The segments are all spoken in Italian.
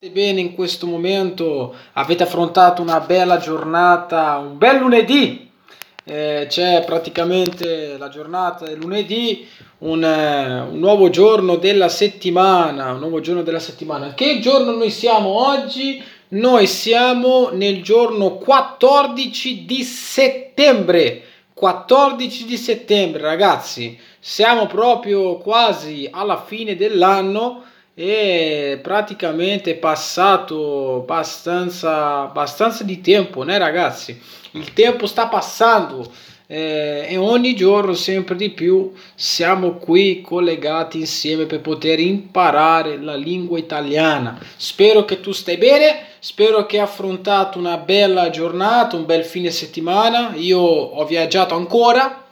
Bene, in questo momento avete affrontato una bella giornata, un bel lunedì. Eh, c'è praticamente la giornata del lunedì, un, eh, un, nuovo giorno della settimana. Un nuovo giorno della settimana. Che giorno noi siamo oggi? Noi siamo nel giorno 14 di settembre. 14 di settembre, ragazzi. Siamo proprio quasi alla fine dell'anno e praticamente passato abbastanza, abbastanza di tempo, né ragazzi? Il tempo sta passando eh, e ogni giorno sempre di più siamo qui collegati insieme per poter imparare la lingua italiana. Spero che tu stai bene, spero che hai affrontato una bella giornata, un bel fine settimana. Io ho viaggiato ancora,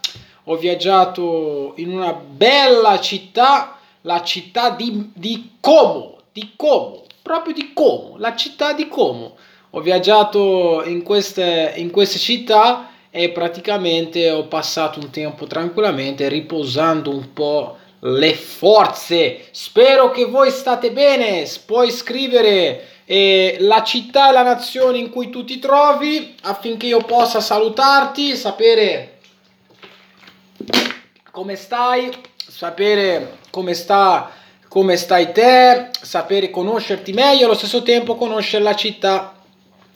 ho viaggiato in una bella città la città di, di Como, di Como, proprio di Como, la città di Como. Ho viaggiato in queste, in queste città e praticamente ho passato un tempo tranquillamente riposando un po' le forze. Spero che voi state bene. Puoi scrivere eh, la città e la nazione in cui tu ti trovi affinché io possa salutarti, sapere come stai, sapere come, sta, come stai te, sapere conoscerti meglio, allo stesso tempo conoscere la città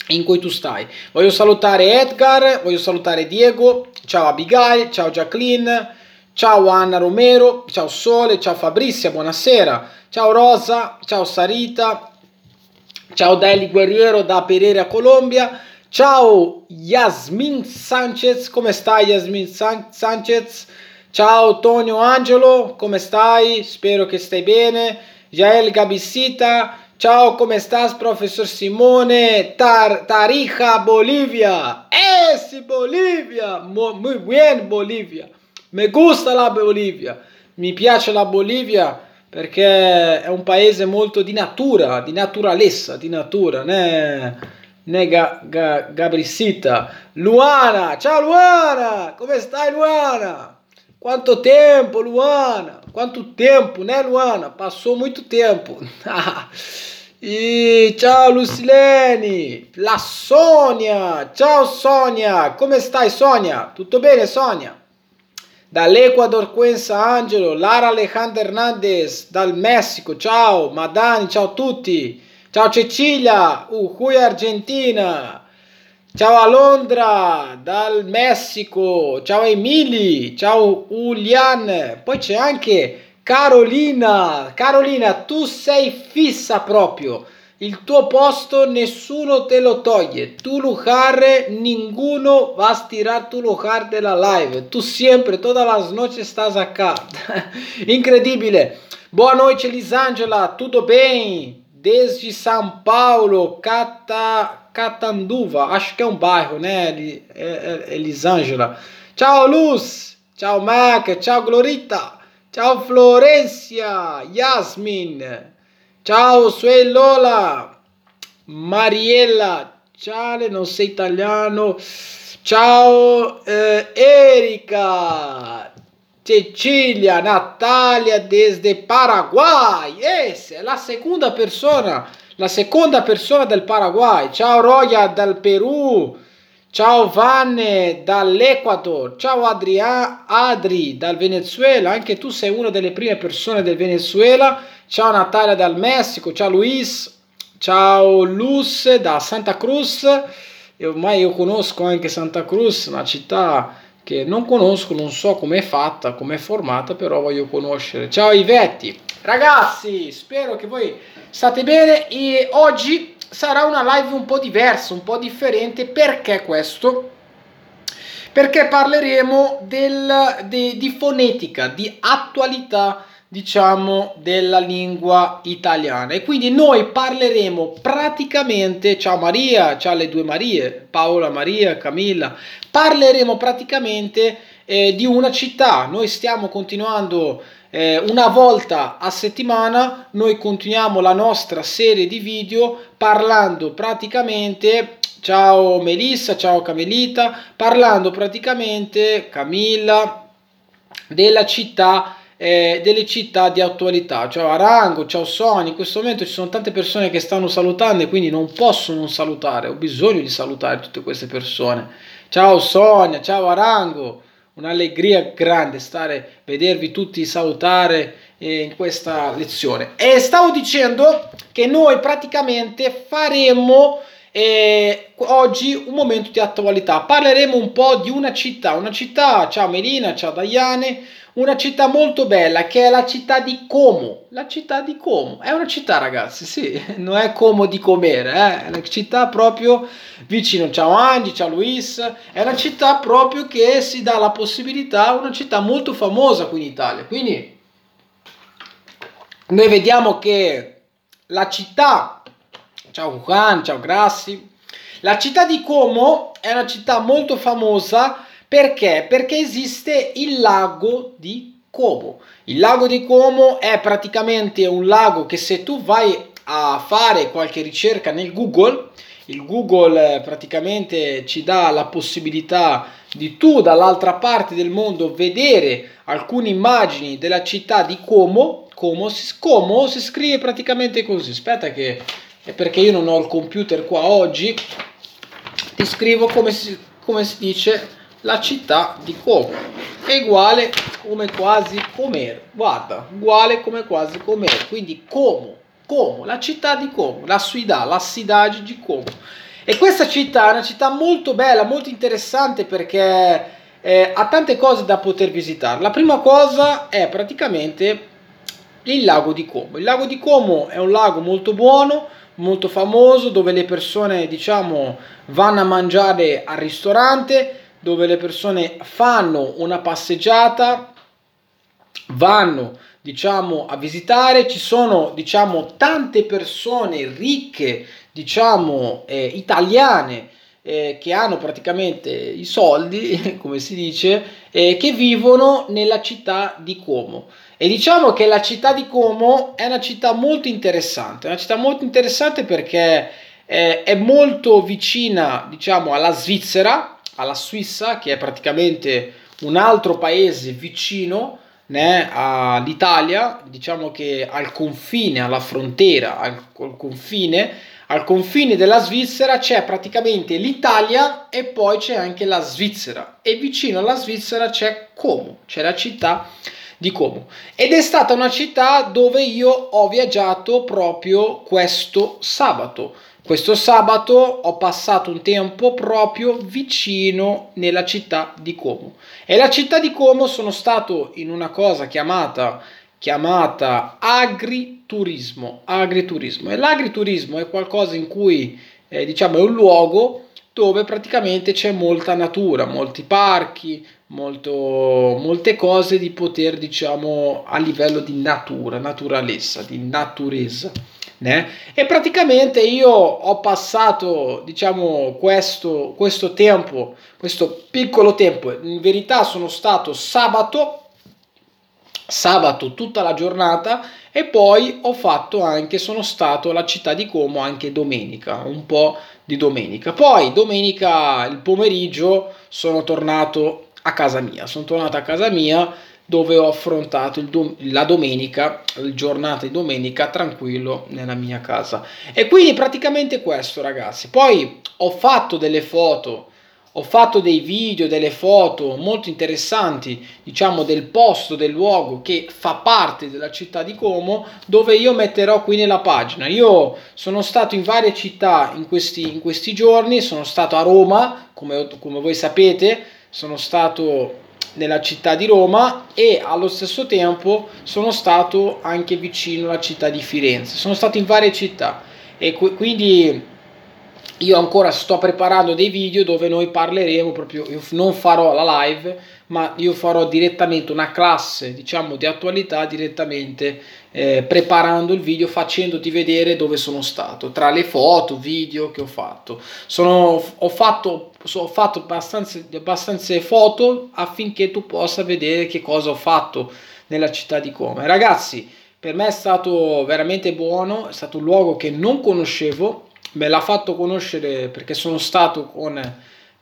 in cui tu stai. Voglio salutare Edgar, voglio salutare Diego, ciao Abigail, ciao Jacqueline, ciao Anna Romero, ciao Sole, ciao Fabrizia, buonasera, ciao Rosa, ciao Sarita, ciao Deli Guerriero da Pereira, Colombia, ciao Yasmin Sanchez, come stai Yasmin San- Sanchez? Ciao Tonio Angelo, come stai? Spero che stai bene. Jael Gabissita, ciao, come stai, professor Simone? Tar Tarija, Bolivia. Eh, sí, Bolivia. Muy bien, Bolivia. Me gusta la Bolivia. Mi piace la Bolivia perché è un paese molto di natura, di naturalezza, di natura, né? né ga, ga, Gabrissita. Luana, ciao Luana, come stai Luana? Quanto tempo, Luana? Quanto tempo, né, Luana? Passou muito tempo. e ciao Lucilene, la Sônia, ciao Sônia, come stai Sônia? Tutto bene Sônia? Dall'Ecuador Quenza Angelo, Lara Alejandra Hernandez, dal Messico, ciao, Madani, ciao a tutti, ciao Cecilia, Ujuy Argentina, Ciao a Londra, dal Messico, ciao Emily, ciao Ulian, poi c'è anche Carolina, Carolina, tu sei fissa proprio, il tuo posto nessuno te lo toglie, tu lugar, ninguno va a tirar tu lugar della live, tu sempre, todas las noches estás acá, incredibile, boa noite Elisângela, tudo bem? Desde São Paulo, Cata... Catanduva, acho que é um bairro, né, é, é, Elisângela. Tchau, Luz. Tchau, Maca. Tchau, Glorita. Tchau, Florência. Yasmin. Tchau, Suelola. Mariella. Ciao, non sei italiano. Ciao, eh, Erika. Cecilia, Natalia desde Paraguay. Essa è la seconda persona la seconda persona del Paraguay. Ciao Roya dal Perù. Ciao Vanne dall'Ecuador. Ciao Adria, Adri dal Venezuela. Anche tu sei una delle prime persone del Venezuela. Ciao Natalia dal Messico. Ciao Luis. Ciao Luz da Santa Cruz. E ormai io conosco anche Santa Cruz, una città che non conosco, non so com'è fatta, com'è formata, però voglio conoscere. Ciao Ivetti. Ragazzi, spero che voi state bene e oggi sarà una live un po' diversa, un po' differente. Perché questo? Perché parleremo del, de, di fonetica, di attualità, diciamo, della lingua italiana. E quindi noi parleremo praticamente, ciao Maria, ciao le due Marie, Paola, Maria, Camilla, parleremo praticamente eh, di una città. Noi stiamo continuando eh, una volta a settimana noi continuiamo la nostra serie di video parlando praticamente ciao Melissa, ciao Camelita, parlando praticamente Camilla della città eh, delle città di attualità. Ciao Arango, ciao Sony, in questo momento ci sono tante persone che stanno salutando e quindi non posso non salutare, ho bisogno di salutare tutte queste persone. Ciao Sonia, ciao Arango, un'allegria grande stare, vedervi tutti salutare eh, in questa lezione. E stavo dicendo che noi praticamente faremo e oggi un momento di attualità. Parleremo un po' di una città, una città, ciao Melina, ciao Daiane, una città molto bella che è la città di Como. La città di Como è una città, ragazzi, sì, non è Como di Comere, eh? è una città proprio vicino. Ciao Angi, ciao Luis, è una città proprio che si dà la possibilità, una città molto famosa qui in Italia. Quindi noi vediamo che la città Ciao Juan, ciao Grassi. La città di Como è una città molto famosa perché? Perché esiste il lago di Como. Il lago di Como è praticamente un lago che se tu vai a fare qualche ricerca nel Google, il Google eh, praticamente ci dà la possibilità di tu dall'altra parte del mondo vedere alcune immagini della città di Como. Como Como si scrive praticamente così. Aspetta che e perché io non ho il computer qua oggi, ti scrivo come si, come si dice la città di Como. È uguale come quasi Comer. Guarda, uguale come quasi Comer. Quindi Como, Como, la città di Como, la Suidà, la cidade di Como. E questa città è una città molto bella, molto interessante perché eh, ha tante cose da poter visitare. La prima cosa è praticamente il lago di Como. Il lago di Como è un lago molto buono, molto famoso dove le persone diciamo vanno a mangiare al ristorante dove le persone fanno una passeggiata vanno diciamo a visitare. Ci sono diciamo tante persone ricche diciamo eh, italiane eh, che hanno praticamente i soldi come si dice eh, che vivono nella città di Como e diciamo che la città di Como è una città molto interessante, una città molto interessante perché è, è molto vicina, diciamo, alla Svizzera, alla Suissa, che è praticamente un altro paese vicino né, all'Italia, diciamo che al confine, alla frontera, al, al confine, al confine della Svizzera c'è praticamente l'Italia e poi c'è anche la Svizzera. E vicino alla Svizzera c'è Como, c'è la città di Como. Ed è stata una città dove io ho viaggiato proprio questo sabato. Questo sabato ho passato un tempo proprio vicino nella città di Como. E la città di Como sono stato in una cosa chiamata chiamata agriturismo, agriturismo. E l'agriturismo è qualcosa in cui eh, diciamo è un luogo dove praticamente c'è molta natura, molti parchi, molto, molte cose di poter, diciamo, a livello di natura, naturalezza, di naturezza. Né? E praticamente io ho passato, diciamo, questo, questo tempo, questo piccolo tempo, in verità sono stato sabato, sabato tutta la giornata e poi ho fatto anche, sono stato alla città di Como anche domenica, un po' di domenica. Poi domenica il pomeriggio sono tornato a casa mia. Sono tornato a casa mia dove ho affrontato dom- la domenica, il giornata di domenica tranquillo nella mia casa. E quindi praticamente questo ragazzi. Poi ho fatto delle foto, ho fatto dei video, delle foto molto interessanti, diciamo del posto, del luogo che fa parte della città di Como, dove io metterò qui nella pagina. Io sono stato in varie città in questi, in questi giorni, sono stato a Roma, come, come voi sapete, sono stato nella città di Roma e allo stesso tempo sono stato anche vicino alla città di Firenze. Sono stato in varie città e quindi io ancora sto preparando dei video dove noi parleremo proprio, io non farò la live, ma io farò direttamente una classe, diciamo, di attualità direttamente eh, preparando il video, facendoti vedere dove sono stato, tra le foto, video che ho fatto. Sono, ho fatto, ho fatto abbastanza, abbastanza foto affinché tu possa vedere che cosa ho fatto nella città di Como. Ragazzi, per me è stato veramente buono, è stato un luogo che non conoscevo, me l'ha fatto conoscere perché sono stato con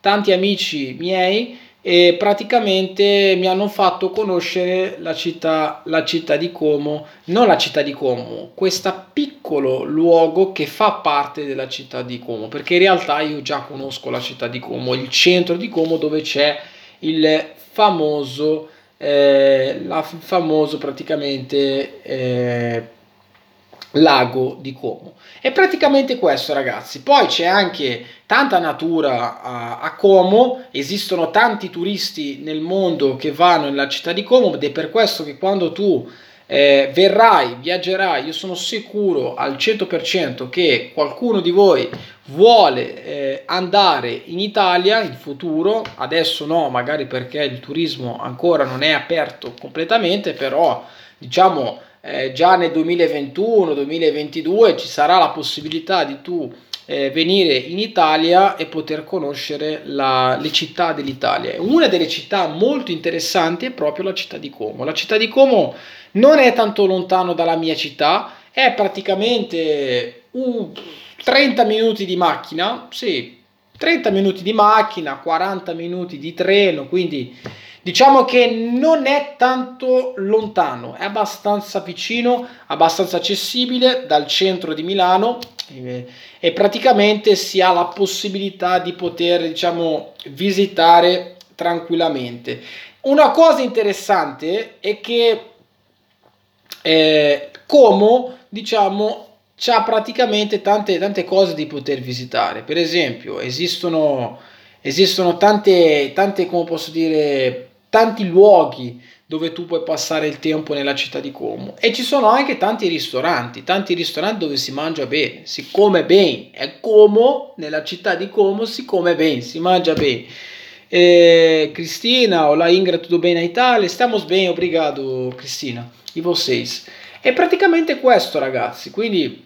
tanti amici miei e praticamente mi hanno fatto conoscere la città, la città di Como, non la città di Como, questo piccolo luogo che fa parte della città di Como, perché in realtà io già conosco la città di Como, il centro di Como dove c'è il famoso, eh, la famoso praticamente eh, lago di Como. È praticamente questo ragazzi, poi c'è anche tanta natura a, a, Como, esistono tanti turisti nel mondo che vanno nella città di Como ed è per questo che quando tu eh, verrai, viaggerai, io sono sicuro al 100% che qualcuno di voi vuole eh, andare in Italia in futuro, adesso no, magari perché il turismo ancora non è aperto completamente, però diciamo eh, già nel 2021-2022 ci sarà la possibilità di tu eh, venire in Italia e poter conoscere la, le città dell'Italia. Una delle città molto interessanti è proprio la città di Como. La città di Como non è tanto lontano dalla mia città, è praticamente uh, 30 minuti di macchina, sì, 30 minuti di macchina, 40 minuti di treno, quindi diciamo che non è tanto lontano, è abbastanza vicino, abbastanza accessibile dal centro di Milano e praticamente si ha la possibilità di poter diciamo visitare tranquillamente. Una cosa interessante è che eh, Como diciamo c'ha praticamente tante, tante cose di poter visitare. Per esempio, esistono, esistono tante, tante, come posso dire, tanti luoghi dove tu puoi passare il tempo nella città di Como e ci sono anche tanti ristoranti, tanti ristoranti dove si mangia bene, si come bene, è Como, nella città di Como si come bene, si mangia bene. Eh, Cristina, olá Ingrid, tudo bem na Itália? Estamos bem, obrigado Cristina. E vocês? È praticamente questo ragazzi, quindi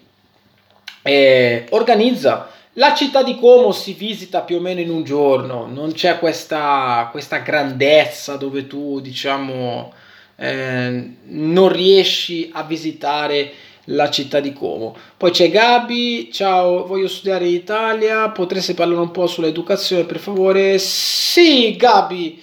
eh, organizza la città di Como si visita più o meno in un giorno, non c'è questa, questa grandezza dove tu diciamo eh, non riesci a visitare la città di Como. Poi c'è Gabi, ciao, voglio studiare in Italia, potresti parlare un po' sull'educazione per favore? Sì, Gabi,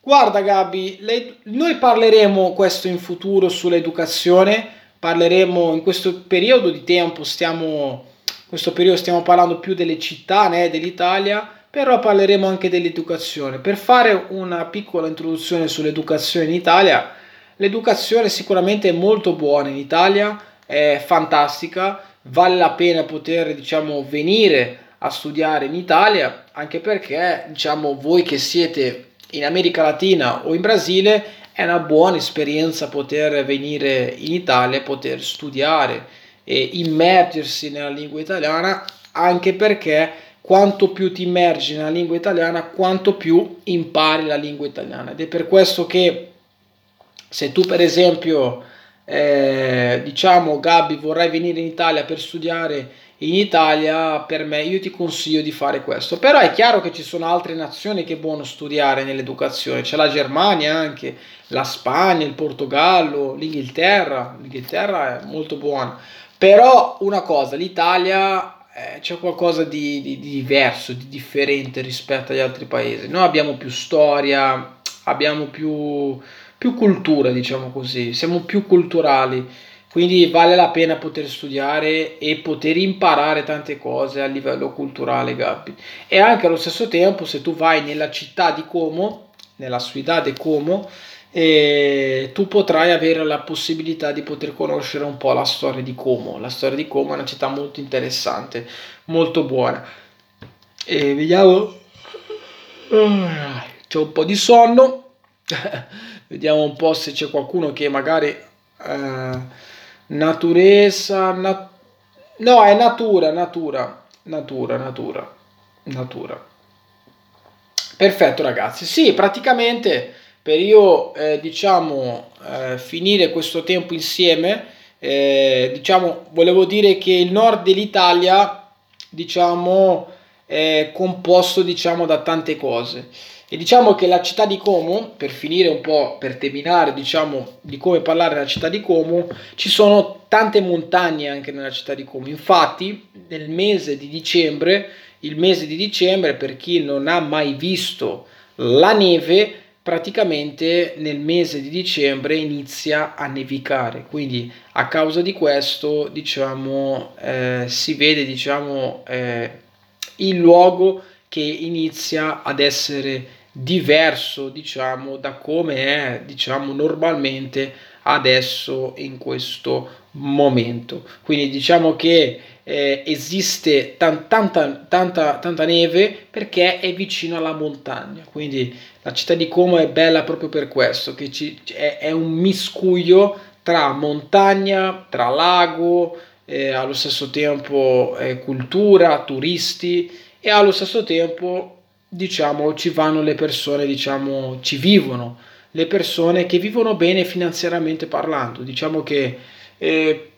guarda Gabi, lei, noi parleremo questo in futuro sull'educazione, parleremo in questo periodo di tempo, stiamo questo periodo stiamo parlando più delle città né, dell'Italia, però parleremo anche dell'educazione. Per fare una piccola introduzione sull'educazione in Italia, l'educazione sicuramente è molto buona in Italia, è fantastica, vale la pena poter diciamo, venire a studiare in Italia, anche perché diciamo, voi che siete in America Latina o in Brasile è una buona esperienza poter venire in Italia e poter studiare e immergersi nella lingua italiana anche perché quanto più ti immergi nella lingua italiana quanto più impari la lingua italiana. Ed è per questo che se tu per esempio eh, diciamo Gabi vorrai venire in Italia per studiare in Italia per me io ti consiglio di fare questo. Però è chiaro che ci sono altre nazioni che è buono studiare nell'educazione. C'è la Germania anche la Spagna il Portogallo l'Inghilterra. l'Inghilterra è molto buona però una cosa, l'Italia eh, c'è qualcosa di, di, di, diverso, di differente rispetto agli altri paesi. Noi abbiamo più storia, abbiamo più, più cultura, diciamo così, siamo più culturali. Quindi vale la pena poter studiare e poter imparare tante cose a livello culturale, Gabby. E anche allo stesso tempo, se tu vai nella città di Como, nella città di Como, e tu potrai avere la possibilità di poter conoscere un po' la storia di Como. La storia di Como è una città molto interessante, molto buona. E vediamo. C'è un po' di sonno. vediamo un po' se c'è qualcuno che magari. Eh, natureza. Nat- no, è natura, natura, natura, natura, natura. Perfetto, ragazzi. Sì, praticamente per io eh, diciamo eh, finire questo tempo insieme eh, diciamo volevo dire che il nord dell'Italia diciamo è composto diciamo da tante cose. E diciamo che la città di Como per finire un po' per terminare diciamo di come parlare della città di Como ci sono tante montagne anche nella città di Como. Infatti nel mese di dicembre il mese di dicembre per chi non ha mai visto la neve praticamente nel mese di dicembre inizia a nevicare. Quindi a causa di questo diciamo eh, si vede diciamo eh, il luogo che inizia ad essere diverso diciamo da come è diciamo normalmente adesso in questo momento. Quindi diciamo che eh, esiste tan, tanta, tanta, tanta neve perché è vicino alla montagna. Quindi la città di Como è bella proprio per questo che ci, è, è un miscuglio tra montagna tra lago eh, allo stesso tempo eh, cultura turisti e allo stesso tempo diciamo ci vanno le persone diciamo ci vivono le persone che vivono bene finanziariamente parlando. Diciamo che eh,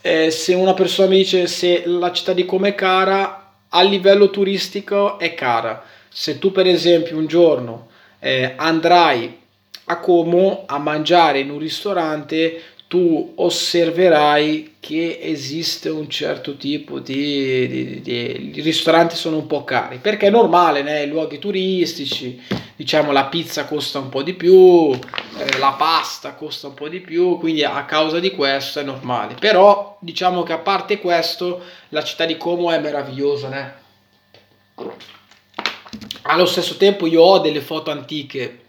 eh, se una persona mi dice se la città di Como è cara a livello turistico è cara. Se tu per esempio un giorno eh, andrai a Como a mangiare in un ristorante tu osserverai che esiste un certo tipo di, di, di, di ristoranti sono un po' cari perché è normale nei luoghi turistici diciamo la pizza costa un po' di più eh, la pasta costa un po' di più quindi a causa di questo è normale però diciamo che a parte questo la città di Como è meravigliosa né? allo stesso tempo io ho delle foto antiche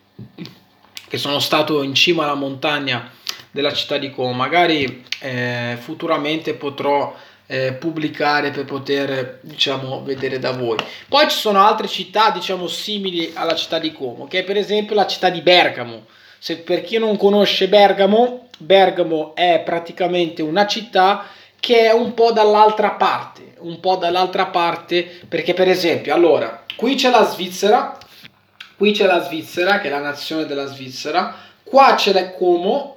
che sono stato in cima alla montagna della città di Como. Magari eh, futuramente potrò eh, pubblicare per poter diciamo vedere da voi. Poi ci sono altre città diciamo simili alla città di Como, che è per esempio la città di Bergamo. Se per chi non conosce Bergamo, Bergamo è praticamente una città che è un po' dall'altra parte, un po' dall'altra parte perché per esempio, allora, qui c'è la Svizzera, qui c'è la Svizzera che è la nazione della Svizzera, qua c'è la Como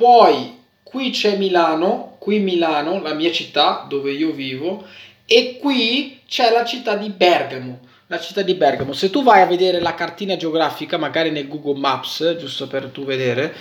poi qui c'è Milano, qui Milano, la mia città dove io vivo, e qui c'è la città di Bergamo. La città di Bergamo. Se tu vai a vedere la cartina geografica, magari nel Google Maps, giusto per tu vedere,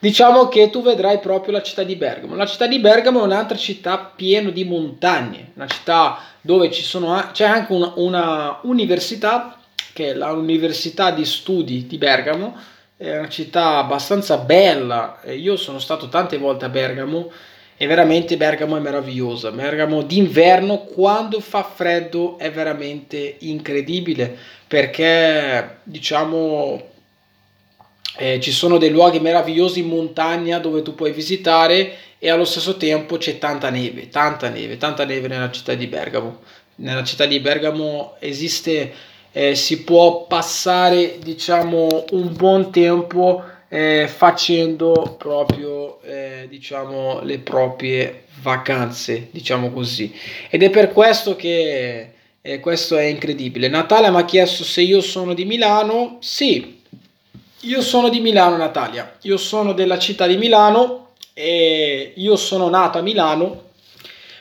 diciamo che tu vedrai proprio la città di Bergamo. La città di Bergamo è un'altra città piena di montagne, una città dove ci sono, c'è anche una, una università, che è l'Università di Studi di Bergamo, è una città abbastanza bella. Io sono stato tante volte a Bergamo e veramente Bergamo è meravigliosa. Bergamo d'inverno quando fa freddo è veramente incredibile perché diciamo eh, ci sono dei luoghi meravigliosi in montagna dove tu puoi visitare e allo stesso tempo c'è tanta neve, tanta neve, tanta neve nella città di Bergamo. Nella città di Bergamo esiste eh, si può passare diciamo un buon tempo eh, facendo proprio eh, diciamo le proprie vacanze diciamo così. Ed è per questo che eh, questo è incredibile. Natalia mi ha chiesto se io sono di Milano. Sì io sono di Milano Natalia. Io sono della città di Milano e io sono nato a Milano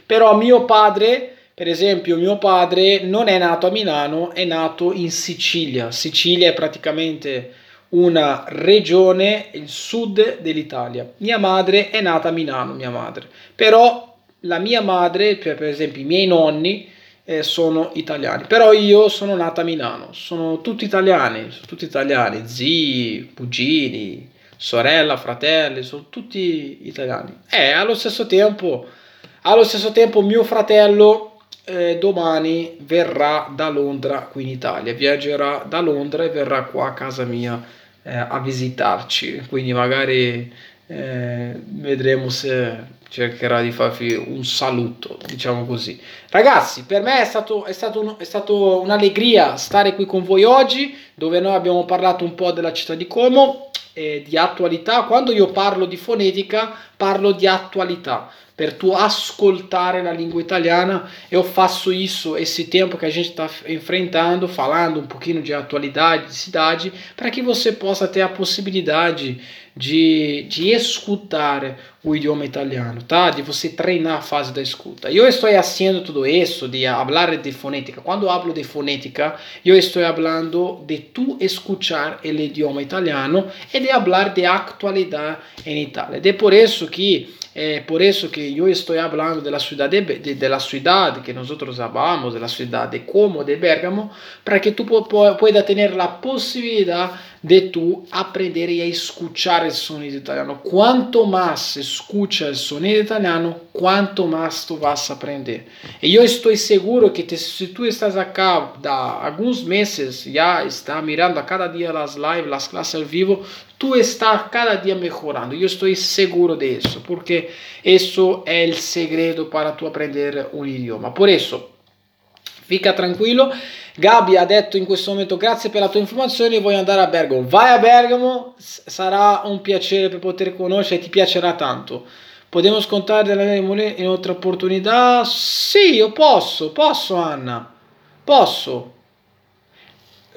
però mio padre per esempio, mio padre non è nato a Milano, è nato in Sicilia. Sicilia è praticamente una regione, il sud dell'Italia. Mia madre è nata a Milano, mia madre. Però la mia madre, per esempio i miei nonni, eh, sono italiani. Però io sono nata a Milano, sono tutti italiani, sono tutti italiani, zii, cugini, sorella, fratelli, sono tutti italiani. E allo stesso tempo, allo stesso tempo mio fratello eh, domani verrà da Londra qui in Italia, viaggerà da Londra e verrà qua a casa mia eh, a visitarci, quindi magari eh, vedremo se cercherà di farvi un saluto, diciamo così. Ragazzi, per me è stato, è stato, un, è stato un'allegria stare qui con voi oggi, dove noi abbiamo parlato un po' della città di Como, eh, di attualità. Quando io parlo di fonetica, parlo di attualità per tu ascoltare la língua italiana. Eu faço isso esse tempo que a gente está enfrentando, falando um pouquinho de atualidade, de cidade, para que você possa ter a possibilidade de, de escutar o idioma italiano, tá? De você treinar a fase da escuta. Eu estou fazendo tudo isso de falar de fonética. Quando hablo de fonética, eu estou falando de tu escuchar o idioma italiano e de falar de atualidade em Itália. É por isso que É por isso que eu estou falando da cidade de, de, la ciudad que nós amamos, da cidade como de Bergamo, para que tu pueda ter a possibilidade de tu aprender a escuchar o sonido italiano. Quanto mais escucha o sonido italiano, quanto mais tu vas aprender. E eu estou seguro que te, se tu estás acá há alguns meses, já está mirando a cada dia as lives, as classes ao vivo, tu está cada dia melhorando. Eu estou seguro disso, porque isso é o segredo para tu aprender um idioma. Por isso, fica tranquilo. Gabi ha detto in questo momento grazie per la tua informazione, voglio andare a Bergamo. Vai a Bergamo, sarà un piacere per poter conoscere, ti piacerà tanto. Podemos contare della mia in altre opportunità? Sì, io posso, posso Anna, posso.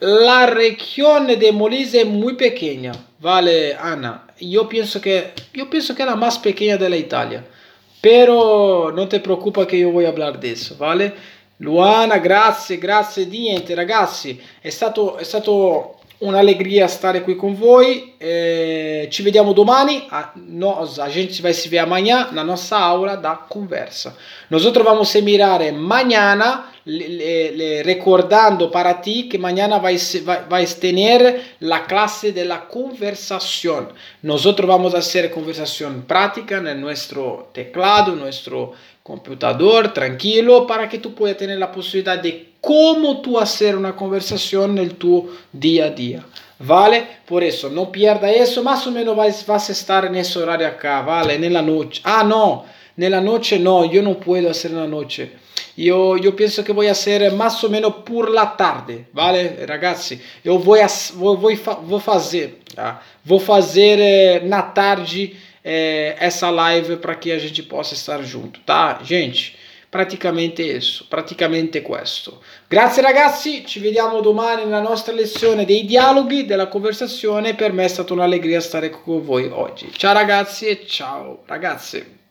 La región de Molise es muy pequeña, vale, Ana. Yo pienso que, yo pienso que es la más pequeña de la Italia. Pero no te preocupa que yo voy a hablar de eso, vale? Luana, grazie, grazie di niente ragazzi, è stato, è stato un'allegria stare qui con voi, eh, ci vediamo domani, a, nós, a gente vai se ver amanhã na nossa aula da conversa. Nosotros vamos a mirar mañana le, le, recordando para ti que mañana vais, vais tener la clase de la conversación. Nosotros vamos a hacer conversación práctica en nuestro teclado, nuestro computador, tranquilo, para que tú puedas tener la posibilidad de cómo tú hacer una conversación en tu día a día. ¿Vale? Por eso, no pierda eso, más o menos vas, vas a estar en ese horario acá, ¿vale? En la noche. Ah, no, en la noche no, yo no puedo hacer en la noche. Io, io, penso che voy a hacer más o menos por la tarde, vale? Ragazzi, eu vou, vou, vou, vou fazer, tá? vou fazer eh, na tarde eh, essa live para que a gente possa estar junto, tá? Gente, praticamente isso, praticamente questo. Grazie ragazzi, ci vediamo domani nella nostra lezione dei dialoghi, della conversazione. Per me è stata un'allegria stare con voi oggi. Ciao ragazzi e ciao ragazze.